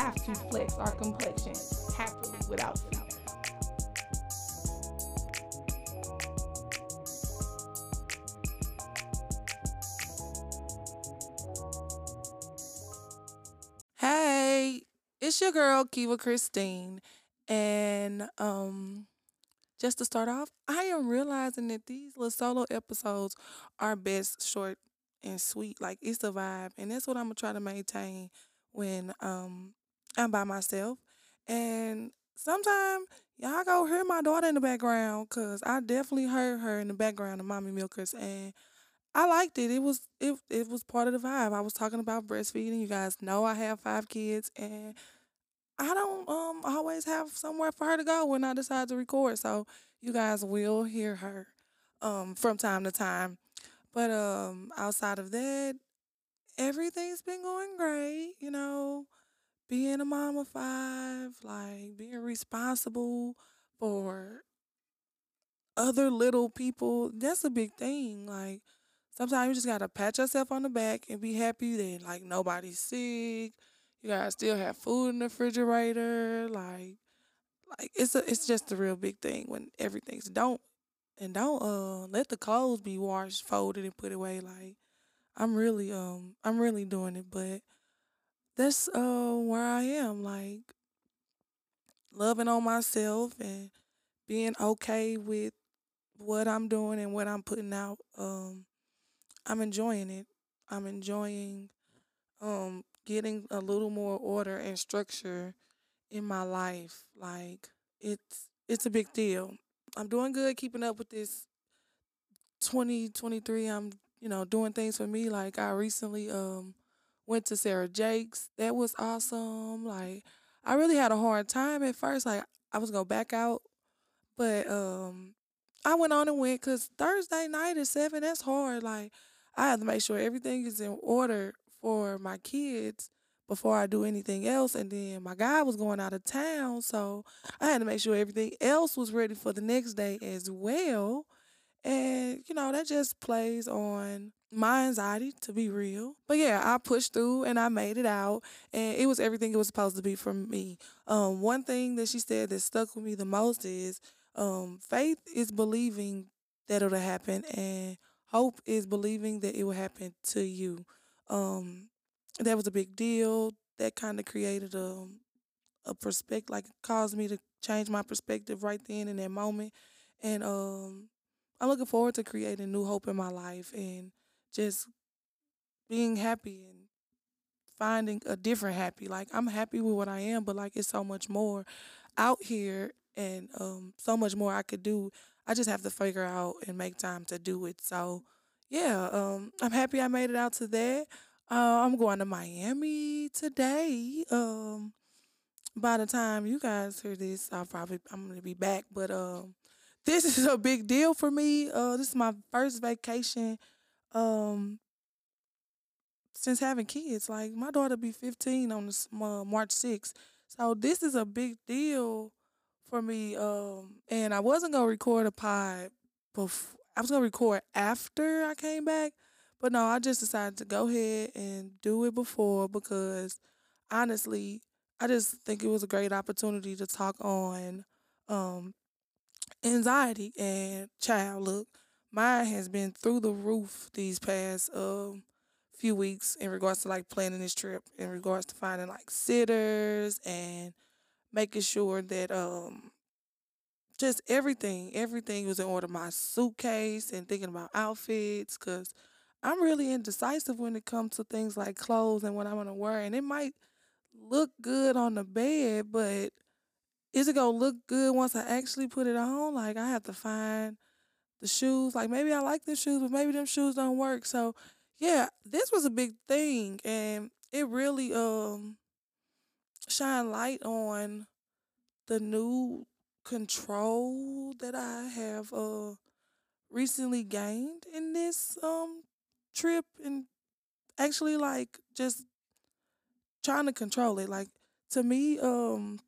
have to flex our complexion happily without fear. Hey, it's your girl Kiva Christine, and um, just to start off, I am realizing that these little solo episodes are best short and sweet. Like it's a vibe, and that's what I'm gonna try to maintain when um I'm by myself. And sometimes y'all go hear my daughter in the background, cause I definitely heard her in the background of Mommy Milkers, and I liked it. It was it it was part of the vibe. I was talking about breastfeeding. You guys know I have five kids, and I don't um always have somewhere for her to go when I decide to record. So you guys will hear her um from time to time. But um outside of that, everything's been going great, you know. Being a mom of five, like being responsible for other little people, that's a big thing. Like sometimes you just gotta pat yourself on the back and be happy that like nobody's sick. You gotta still have food in the refrigerator. Like like it's a it's just a real big thing when everything's don't and don't uh let the clothes be washed, folded and put away. Like I'm really um I'm really doing it, but that's uh where I am, like loving on myself and being okay with what I'm doing and what I'm putting out. Um I'm enjoying it. I'm enjoying um getting a little more order and structure in my life. Like it's it's a big deal. I'm doing good keeping up with this 2023. I'm, you know, doing things for me. Like I recently um went to Sarah Jakes. That was awesome. Like I really had a hard time at first. Like I was gonna back out, but um I went on and went because Thursday night at seven. That's hard. Like I have to make sure everything is in order for my kids before I do anything else. And then my guy was going out of town, so I had to make sure everything else was ready for the next day as well. And you know that just plays on my anxiety to be real. But yeah, I pushed through and I made it out and it was everything it was supposed to be for me. Um one thing that she said that stuck with me the most is um faith is believing that it'll happen and hope is believing that it will happen to you. Um that was a big deal. That kind of created a a perspective like caused me to change my perspective right then in that moment. And um I'm looking forward to creating new hope in my life and just being happy and finding a different happy. Like I'm happy with what I am, but like it's so much more out here and um so much more I could do. I just have to figure out and make time to do it. So yeah, um I'm happy I made it out to that. Uh, I'm going to Miami today. Um by the time you guys hear this, I'll probably I'm gonna be back. But um this is a big deal for me. Uh this is my first vacation um since having kids. Like my daughter be 15 on this uh, March 6th. So this is a big deal for me. Um and I wasn't gonna record a pod before I was gonna record after I came back. But no, I just decided to go ahead and do it before because honestly, I just think it was a great opportunity to talk on um anxiety and child look mine has been through the roof these past um few weeks in regards to like planning this trip in regards to finding like sitters and making sure that um just everything everything was in order. My suitcase and thinking about outfits cuz I'm really indecisive when it comes to things like clothes and what I'm going to wear and it might look good on the bed but is it to look good once I actually put it on? Like I have to find the shoes. Like maybe I like the shoes but maybe them shoes don't work. So yeah this was a big thing and it really um shine light on the new control that I have uh recently gained in this um trip and actually like just trying to control it. Like to me, um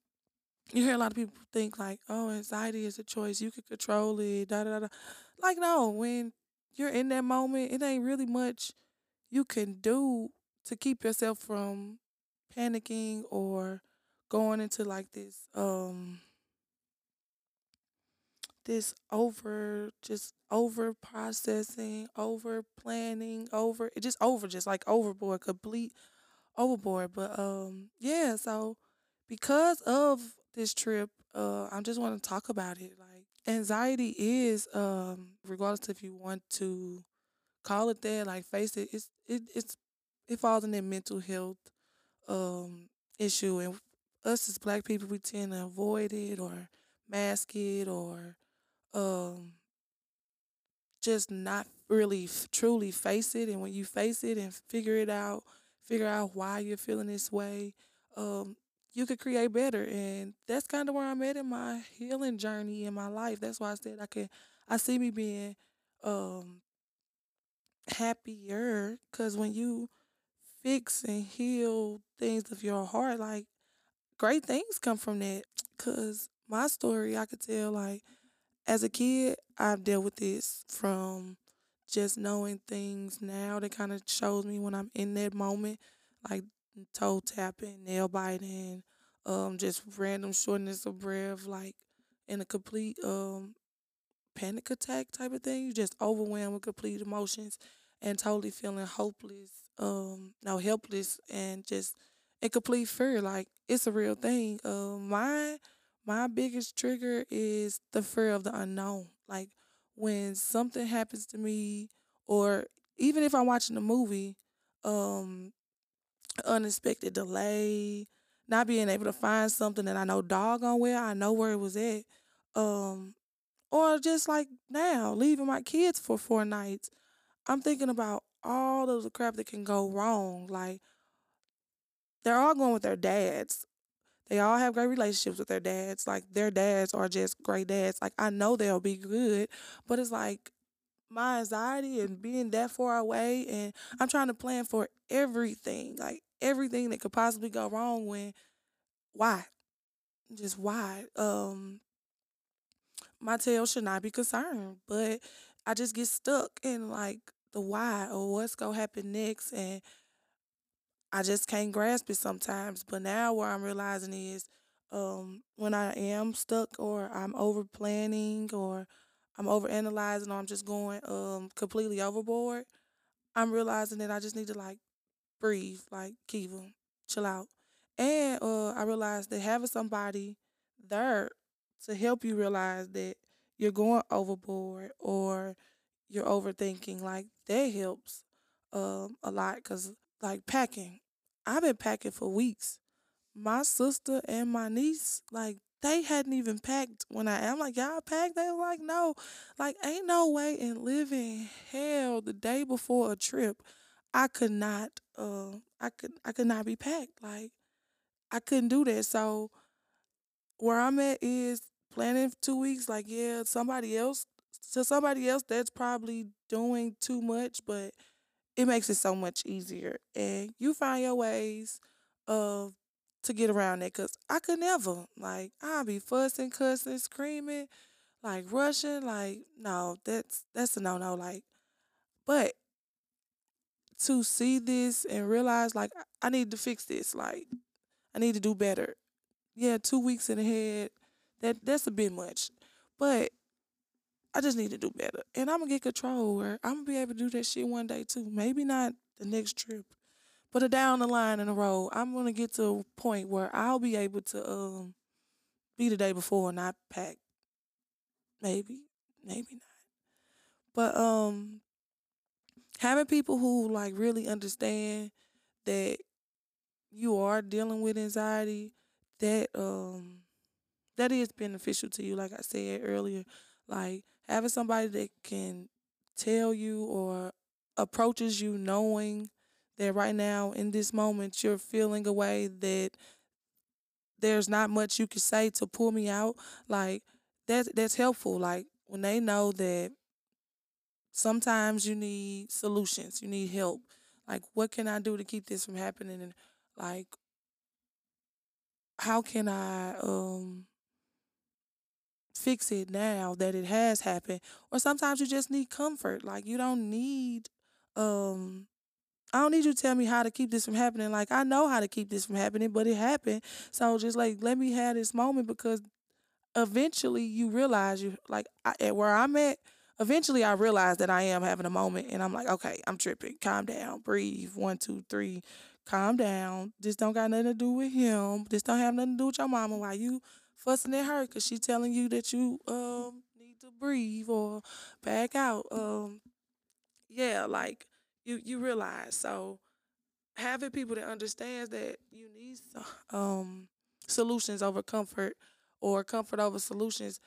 you hear a lot of people think like, oh, anxiety is a choice. You can control it, da da da. Like no, when you're in that moment, it ain't really much you can do to keep yourself from panicking or going into like this um this over just over processing, over planning, over it just over just like overboard, complete overboard. But um yeah, so because of this trip, uh I just want to talk about it. Like anxiety is um regardless if you want to call it that, like face it, it's it it's it falls in that mental health um issue and us as black people we tend to avoid it or mask it or um just not really truly face it and when you face it and figure it out figure out why you're feeling this way um you could create better and that's kind of where i'm at in my healing journey in my life. That's why i said i can i see me being um happier because when you fix and heal things of your heart like great things come from that. Because my story i could tell like as a kid, I've dealt with this from just knowing things now that kind of shows me when I'm in that moment, like toe tapping, nail biting, um, just random shortness of breath, like in a complete um panic attack type of thing. You just overwhelmed with complete emotions and totally feeling hopeless, um, no helpless and just in complete fear. Like it's a real thing. Um, my my biggest trigger is the fear of the unknown. Like when something happens to me, or even if I'm watching a movie, um, unexpected delay, not being able to find something that I know doggone well, I know where it was at. Um, or just like now, leaving my kids for four nights. I'm thinking about all of the crap that can go wrong. Like they're all going with their dads. They all have great relationships with their dads. Like their dads are just great dads. Like I know they'll be good, but it's like my anxiety and being that far away and I'm trying to plan for everything. Like everything that could possibly go wrong when why? Just why? Um my tail should not be concerned, but I just get stuck in like the why or what's gonna happen next and I just can't grasp it sometimes. But now what I'm realizing is um when I am stuck or I'm over planning or I'm over analyzing or I'm just going um completely overboard, I'm realizing that I just need to like breathe, like Kiva, chill out. And uh I realized that having somebody there to help you realize that you're going overboard or you're overthinking, like that helps um a lot. Cause like packing, I've been packing for weeks. My sister and my niece, like they hadn't even packed when I am like, y'all packed? They were like, no. Like, ain't no way in living hell the day before a trip, I could not uh I could I could not be packed. Like I couldn't do that. So where I'm at is planning for two weeks, like, yeah, somebody else to somebody else that's probably doing too much, but it makes it so much easier. And you find your ways of to get around that because I could never. Like, I'll be fussing, cussing, screaming, like rushing. Like, no, that's that's a no no. Like, but to see this and realize like I need to fix this. Like, I need to do better. Yeah, two weeks in ahead, that that's a bit much. But I just need to do better. And I'm gonna get control where I'm gonna be able to do that shit one day too. Maybe not the next trip. But a down the line in the road, I'm gonna get to a point where I'll be able to um be the day before and not pack. Maybe. Maybe not. But um having people who like really understand that you are dealing with anxiety, that um that is beneficial to you, like I said earlier. Like having somebody that can tell you or approaches you knowing that right now in this moment you're feeling a way that there's not much you can say to pull me out. Like that's that's helpful. Like when they know that sometimes you need solutions, you need help. Like what can I do to keep this from happening and like how can I um fix it now that it has happened? Or sometimes you just need comfort. Like you don't need um I don't need you to tell me how to keep this from happening. Like I know how to keep this from happening, but it happened. So just like let me have this moment because eventually you realize you like I, at where I'm at. Eventually, I realize that I am having a moment, and I'm like, okay, I'm tripping. Calm down, breathe. One, two, three. Calm down. This don't got nothing to do with him. This don't have nothing to do with your mama. Why you fussing at her? Cause she telling you that you um need to breathe or back out. Um, yeah, like you you realize. So having people that understands that you need um solutions over comfort or comfort over solutions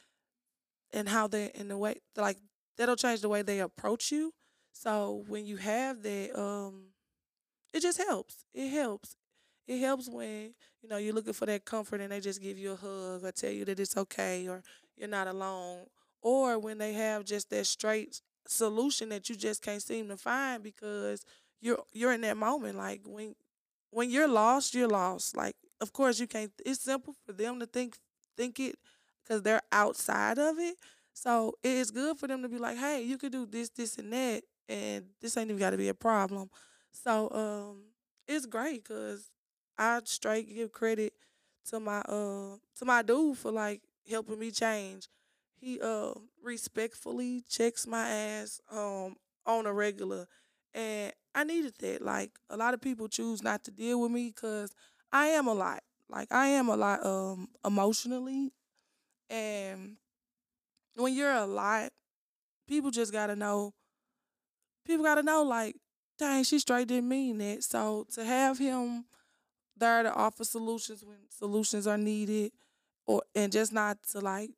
and how they in the way like that'll change the way they approach you. So when you have that, um, it just helps. It helps. It helps when you know you're looking for that comfort and they just give you a hug or tell you that it's okay or you're not alone. Or when they have just that straight solution that you just can't seem to find because you're you're in that moment. Like when when you're lost, you're lost. Like of course you can't. It's simple for them to think think it because they're outside of it. So it's good for them to be like, hey, you could do this, this, and that, and this ain't even got to be a problem. So um, it's great because I straight give credit to my uh to my dude for like helping me change. He uh respectfully checks my ass um on a regular, and I needed that. Like a lot of people choose not to deal with me because I am a lot. Like I am a lot um emotionally, and when you're a lot, people just gotta know. People gotta know, like, dang, she straight didn't mean that. So to have him there to offer solutions when solutions are needed, or and just not to like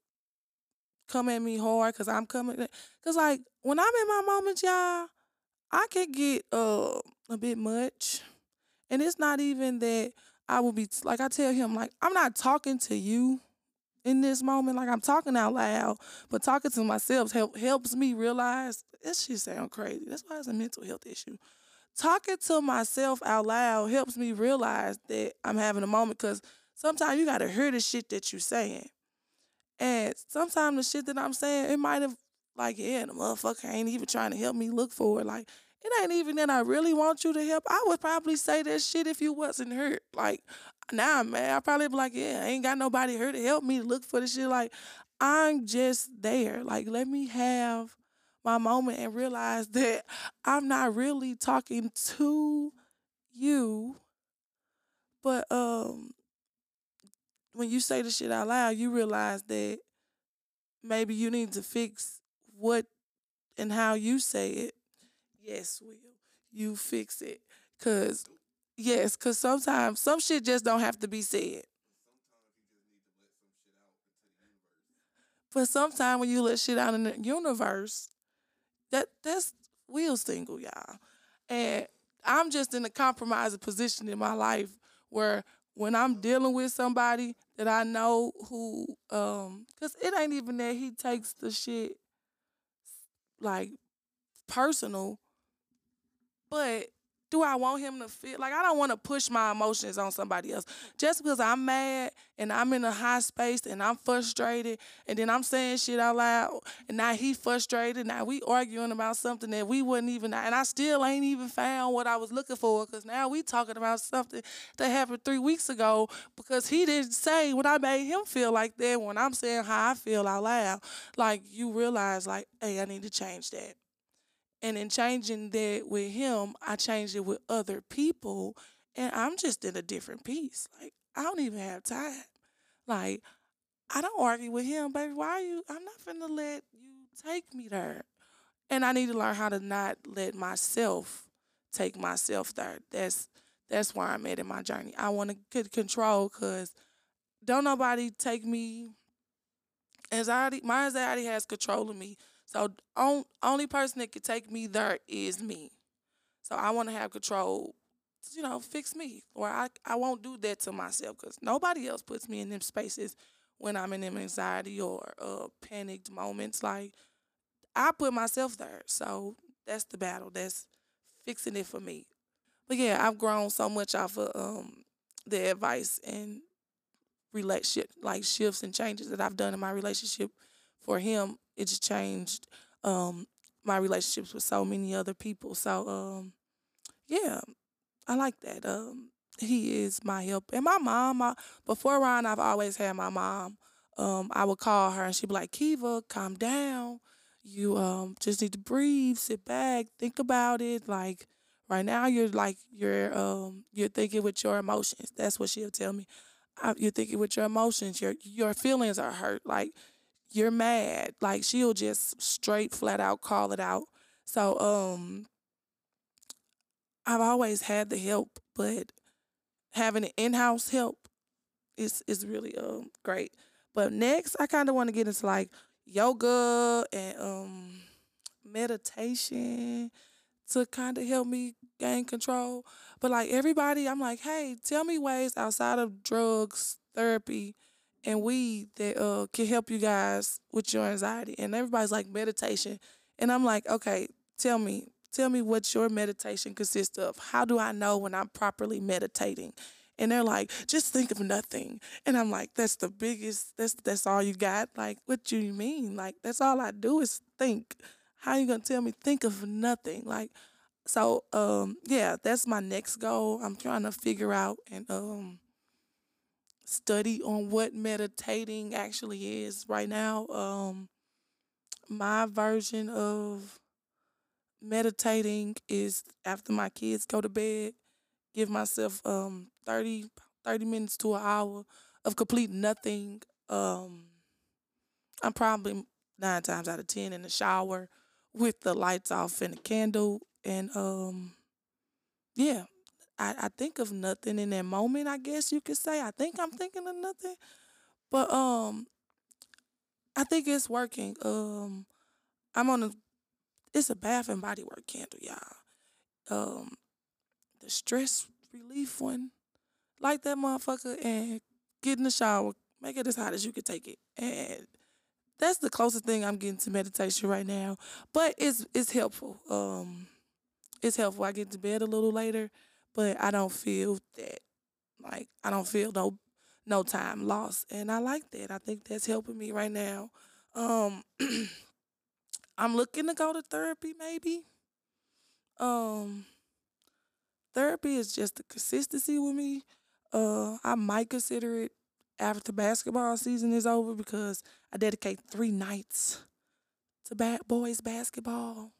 come at me hard because I'm coming. Cause like when I'm in my moments, y'all, I can get uh a bit much, and it's not even that I will be like I tell him like I'm not talking to you in this moment. Like I'm talking out loud, but talking to myself help, helps me realize this shit sound crazy. That's why it's a mental health issue. Talking to myself out loud helps me realize that I'm having a moment because sometimes you gotta hear the shit that you're saying. And sometimes the shit that I'm saying, it might have like, yeah, the motherfucker ain't even trying to help me look for it. Like, it ain't even that I really want you to help. I would probably say that shit if you wasn't hurt. Like I'm mad. I probably be like, yeah, I ain't got nobody here to help me look for the shit. Like I'm just there. Like let me have my moment and realize that I'm not really talking to you. But um when you say the shit out loud, you realize that maybe you need to fix what and how you say it Yes, Will. You fix it. Cause yes, cause sometimes some shit just don't have to be said. But sometimes when you let shit out in the universe, that that's Will single, y'all. And I'm just in a compromising position in my life where when I'm dealing with somebody that I know who um cause it ain't even that he takes the shit like personal but do I want him to feel like I don't want to push my emotions on somebody else. Just because I'm mad and I'm in a high space and I'm frustrated and then I'm saying shit out loud and now he frustrated now we arguing about something that we wouldn't even and I still ain't even found what I was looking for because now we talking about something that happened three weeks ago because he didn't say what I made him feel like that when I'm saying how I feel out loud. Like you realize like hey I need to change that and in changing that with him, I changed it with other people. And I'm just in a different piece. Like, I don't even have time. Like, I don't argue with him, baby. Why are you? I'm not finna let you take me there. And I need to learn how to not let myself take myself there. That's that's where I'm at in my journey. I want to control because don't nobody take me. Anxiety, my anxiety has control of me. So on, only person that could take me there is me. So I want to have control, you know, fix me. Or I, I won't do that to myself because nobody else puts me in them spaces when I'm in them anxiety or uh, panicked moments. Like I put myself there. So that's the battle. That's fixing it for me. But yeah, I've grown so much off of um, the advice and relationship like shifts and changes that I've done in my relationship for him it's changed um, my relationships with so many other people. So um, yeah, I like that. Um, he is my help. And my mom, I, before Ron, I've always had my mom. Um, I would call her and she'd be like, Kiva, calm down. You um just need to breathe, sit back, think about it. Like right now you're like you're um you're thinking with your emotions. That's what she'll tell me. I, you're thinking with your emotions. Your your feelings are hurt. Like you're mad. Like she'll just straight flat out call it out. So um I've always had the help, but having an in-house help is is really um great. But next, I kind of want to get into like yoga and um meditation to kind of help me gain control. But like everybody, I'm like, hey, tell me ways outside of drugs, therapy, and weed that uh can help you guys with your anxiety. And everybody's like meditation, and I'm like, okay, tell me, tell me what your meditation consists of. How do I know when I'm properly meditating? And they're like, just think of nothing. And I'm like, that's the biggest, that's that's all you got? Like, what do you mean? Like, that's all I do is think. How you gonna tell me think of nothing? Like, so um, yeah, that's my next goal. I'm trying to figure out and um study on what meditating actually is right now. Um my version of meditating is after my kids go to bed, give myself um 30, 30 minutes to an hour of complete nothing. Um, I'm probably nine times out of ten in the shower with the lights off and a candle, and um, yeah, I, I think of nothing in that moment. I guess you could say I think I'm thinking of nothing, but um, I think it's working. Um, I'm on a it's a bath and body work candle, y'all. Um, the stress relief one light that motherfucker and get in the shower. Make it as hot as you can take it. And that's the closest thing I'm getting to meditation right now. But it's it's helpful. Um it's helpful. I get to bed a little later, but I don't feel that like I don't feel no no time lost. And I like that. I think that's helping me right now. Um I'm looking to go to therapy maybe. Um therapy is just the consistency with me. Uh, I might consider it after basketball season is over because I dedicate three nights to bad boys basketball.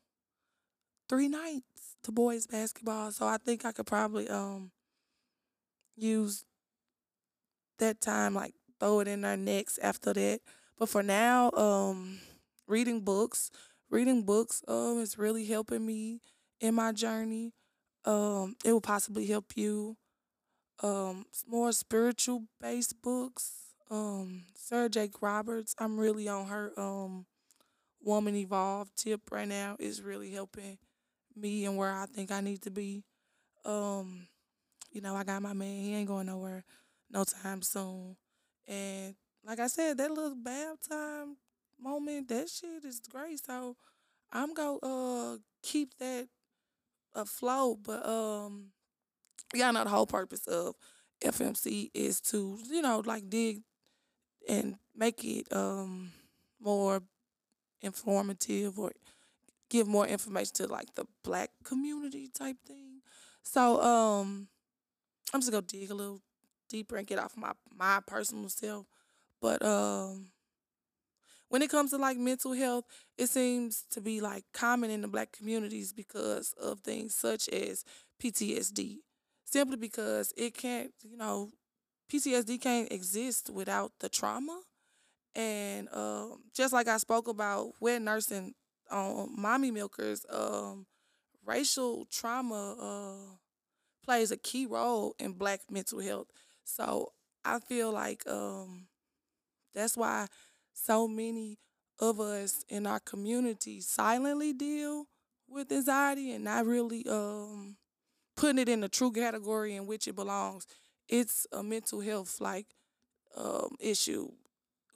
Three nights to boys basketball. So I think I could probably um use that time like throw it in there next after that. But for now, um reading books. Reading books um is really helping me in my journey. Um it will possibly help you um more spiritual based books. Um Jakes Roberts, I'm really on her um Woman Evolve tip right now. It's really helping me and where I think I need to be. Um, you know, I got my man, he ain't going nowhere no time soon. And like I said, that little bath time moment, that shit is great. So I'm gonna uh keep that afloat. But um y'all know the whole purpose of FMC is to, you know, like dig and make it um more informative or give more information to like the black community type thing. So um I'm just gonna dig a little deeper and get off my my personal self. But um when it comes to like mental health, it seems to be like common in the black communities because of things such as PTSD simply because it can't, you know, PTSD can't exist without the trauma. And um, just like I spoke about wet nursing on um, mommy milkers, um, racial trauma uh, plays a key role in black mental health. So I feel like um, that's why so many of us in our community silently deal with anxiety and not really um, putting it in the true category in which it belongs. It's a mental health like um, issue.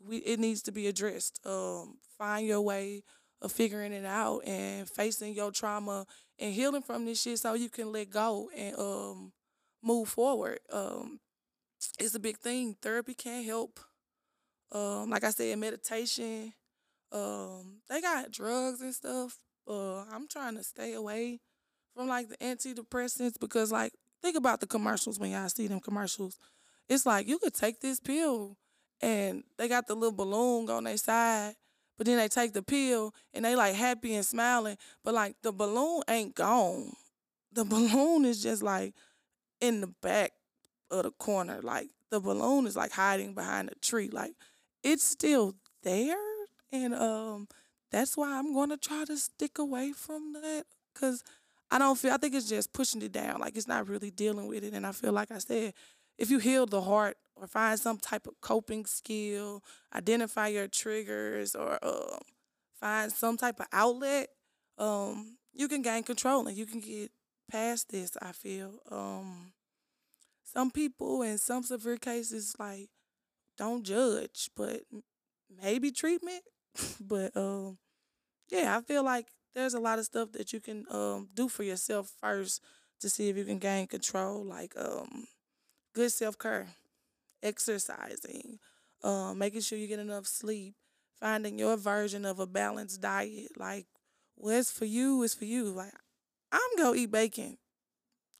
We it needs to be addressed. Um, find your way of figuring it out and facing your trauma and healing from this shit so you can let go and um, move forward. Um, it's a big thing. Therapy can help. Um, like I said, meditation. Um, they got drugs and stuff. Uh, I'm trying to stay away from like the antidepressants because like think about the commercials when y'all see them commercials. It's like you could take this pill and they got the little balloon on their side, but then they take the pill and they like happy and smiling, but like the balloon ain't gone. The balloon is just like in the back of the corner. Like the balloon is like hiding behind a tree. Like it's still there. And um that's why I'm gonna try to stick away from that. Cause I don't feel I think it's just pushing it down. Like it's not really dealing with it. And I feel like I said, if you heal the heart or find some type of coping skill, identify your triggers or um, find some type of outlet, um, you can gain control and you can get past this, I feel. Um, some people in some severe cases like don't judge, but maybe treatment. but um, yeah, I feel like there's a lot of stuff that you can um, do for yourself first to see if you can gain control, like um, good self care, exercising, um, making sure you get enough sleep, finding your version of a balanced diet. Like what's for you is for you. Like I'm gonna eat bacon.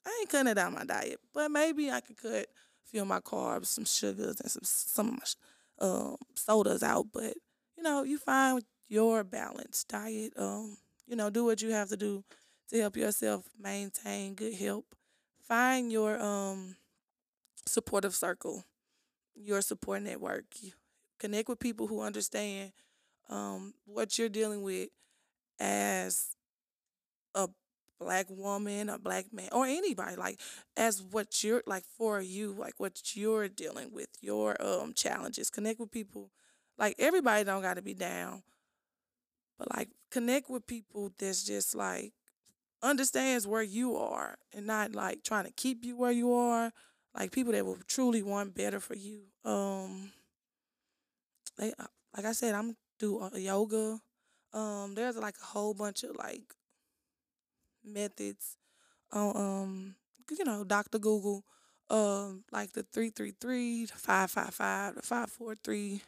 I ain't cutting it out my diet, but maybe I could cut a few of my carbs, some sugars, and some some of my um, sodas out. But you know, you find your balanced diet. Um, you know, do what you have to do to help yourself maintain good health. Find your um supportive circle, your support network. Connect with people who understand um, what you're dealing with as a black woman, a black man, or anybody, like as what you're like for you, like what you're dealing with, your um challenges. Connect with people. Like everybody don't gotta be down. But like connect with people that's just like understands where you are and not like trying to keep you where you are like people that will truly want better for you. Um, they uh, like I said, I'm do uh, yoga. Um, there's like a whole bunch of like methods on um, you know, Doctor Google. Um, like the three three three, the five five five, the five four three,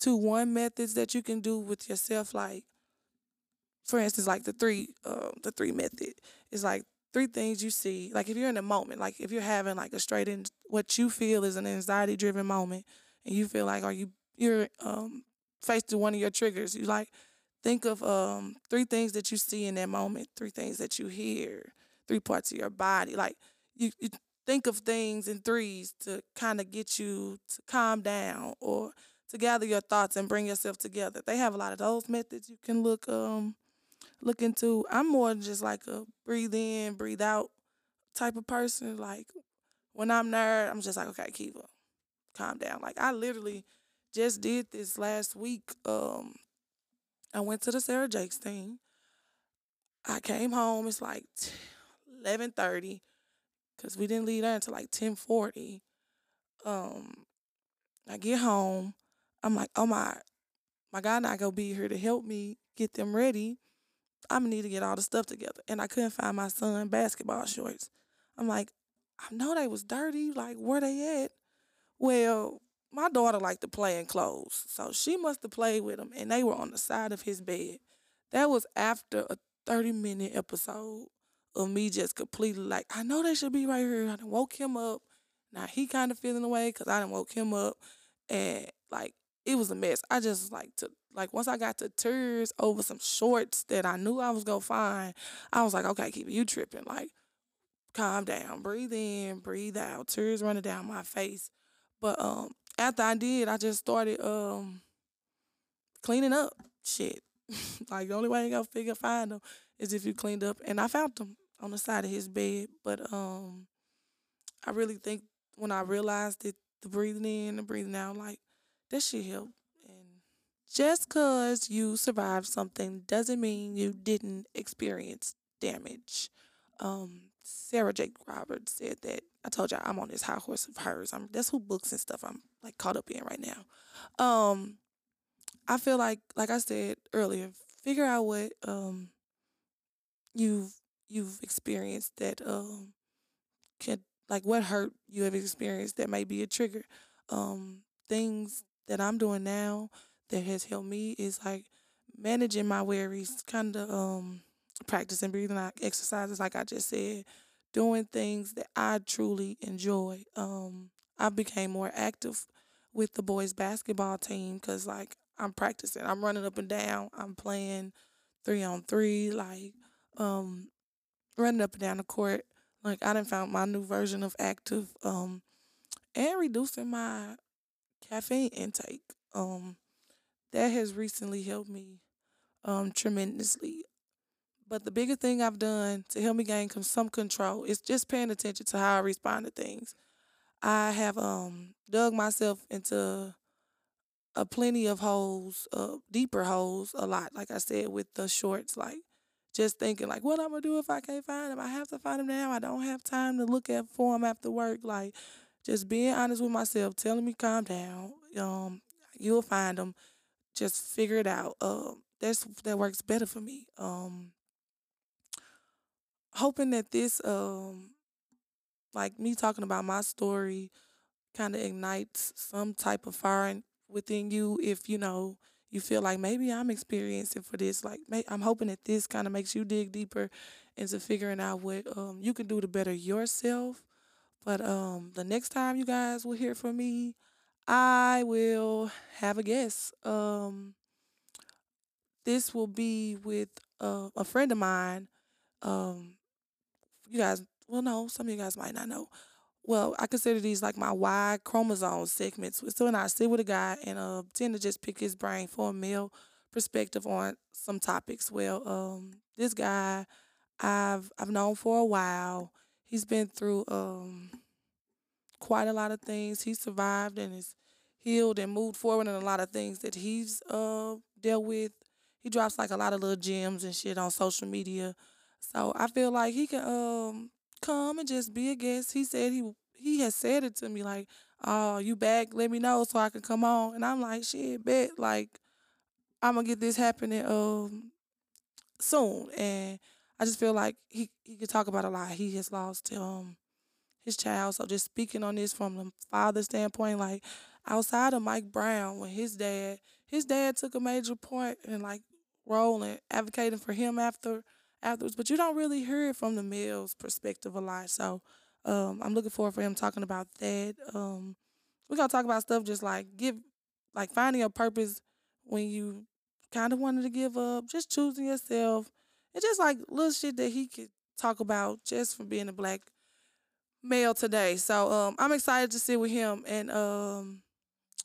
two one methods that you can do with yourself. Like, for instance, like the three, uh, the three method is like three things you see. Like if you're in a moment, like if you're having like a straight in what you feel is an anxiety driven moment and you feel like are you you're um faced with one of your triggers, you like think of um three things that you see in that moment, three things that you hear, three parts of your body. Like you, you think of things in threes to kind of get you to calm down or to gather your thoughts and bring yourself together. They have a lot of those methods you can look um look into. I'm more just like a breathe in, breathe out type of person. Like when I'm nerd, I'm just like, okay, Kiva, calm down. Like I literally just did this last week. Um, I went to the Sarah Jakes thing. I came home. It's like eleven thirty, cause we didn't leave there until like ten forty. Um, I get home. I'm like, oh my, my God, not gonna be here to help me get them ready. I'm gonna need to get all the stuff together. And I couldn't find my son basketball shorts. I'm like, I know they was dirty. Like, where they at? Well, my daughter liked to play in clothes. So she must have played with them and they were on the side of his bed. That was after a 30 minute episode of me just completely like, I know they should be right here. I done woke him up. Now he kind of feeling away because I done woke him up. And like, it was a mess. I just like to like once I got to tears over some shorts that I knew I was gonna find, I was like, okay, keep you tripping. Like, calm down, breathe in, breathe out. Tears running down my face. But um, after I did, I just started um cleaning up shit. like the only way you gonna figure find them is if you cleaned up, and I found them on the side of his bed. But um, I really think when I realized that the breathing in and breathing out, like that shit helped just because you survived something doesn't mean you didn't experience damage. Um, Sarah Jake Roberts said that. I told y'all I'm on this high horse of hers. I'm that's who books and stuff I'm like caught up in right now. Um, I feel like, like I said earlier, figure out what um you've you've experienced that um can like what hurt you have experienced that may be a trigger. Um, things that I'm doing now that has helped me is like managing my worries, kind of um practicing breathing out exercises, like I just said, doing things that I truly enjoy. Um, I became more active with the boys basketball team because like I'm practicing, I'm running up and down, I'm playing three on three, like um, running up and down the court. Like I done found my new version of active, um, and reducing my caffeine intake. Um, that has recently helped me um tremendously. But the biggest thing I've done to help me gain some control is just paying attention to how I respond to things. I have um dug myself into a plenty of holes, uh, deeper holes, a lot. Like I said, with the shorts, like just thinking like, what I'm gonna do if I can't find them? I have to find them now. I don't have time to look at for them after work. Like, just being honest with myself, telling me calm down. Um, you'll find them. Just figure it out. Um, that's that works better for me. Um, hoping that this um like me talking about my story kind of ignites some type of fire within you if you know you feel like maybe I'm experiencing for this like may, I'm hoping that this kind of makes you dig deeper into figuring out what um you can do to better yourself but um the next time you guys will hear from me I will have a guest um this will be with uh, a friend of mine um you guys, well, no, some of you guys might not know. Well, I consider these like my Y chromosome segments. So when I sit with a guy and uh, tend to just pick his brain for a male perspective on some topics. Well, um, this guy I've I've known for a while. He's been through um quite a lot of things. He survived and is healed and moved forward in a lot of things that he's uh dealt with. He drops like a lot of little gems and shit on social media so I feel like he can um come and just be a guest. He said he he has said it to me like, "Oh, you back? Let me know so I can come on." And I'm like, "Shit, bet like I'm gonna get this happening um soon." And I just feel like he he could talk about a lot. He has lost um his child, so just speaking on this from the father standpoint, like outside of Mike Brown, when his dad his dad took a major part in like role and advocating for him after afterwards. But you don't really hear it from the male's perspective a lot. So um, I'm looking forward for him talking about that. Um, we're gonna talk about stuff just like give, like finding a purpose when you kind of wanted to give up, just choosing yourself, and just like little shit that he could talk about just for being a black male today. So um, I'm excited to sit with him, and um,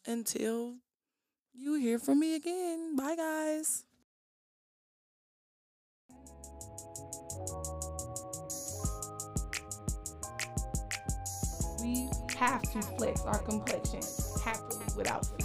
until you hear from me again, bye guys. We have to flex our complexion happily without food.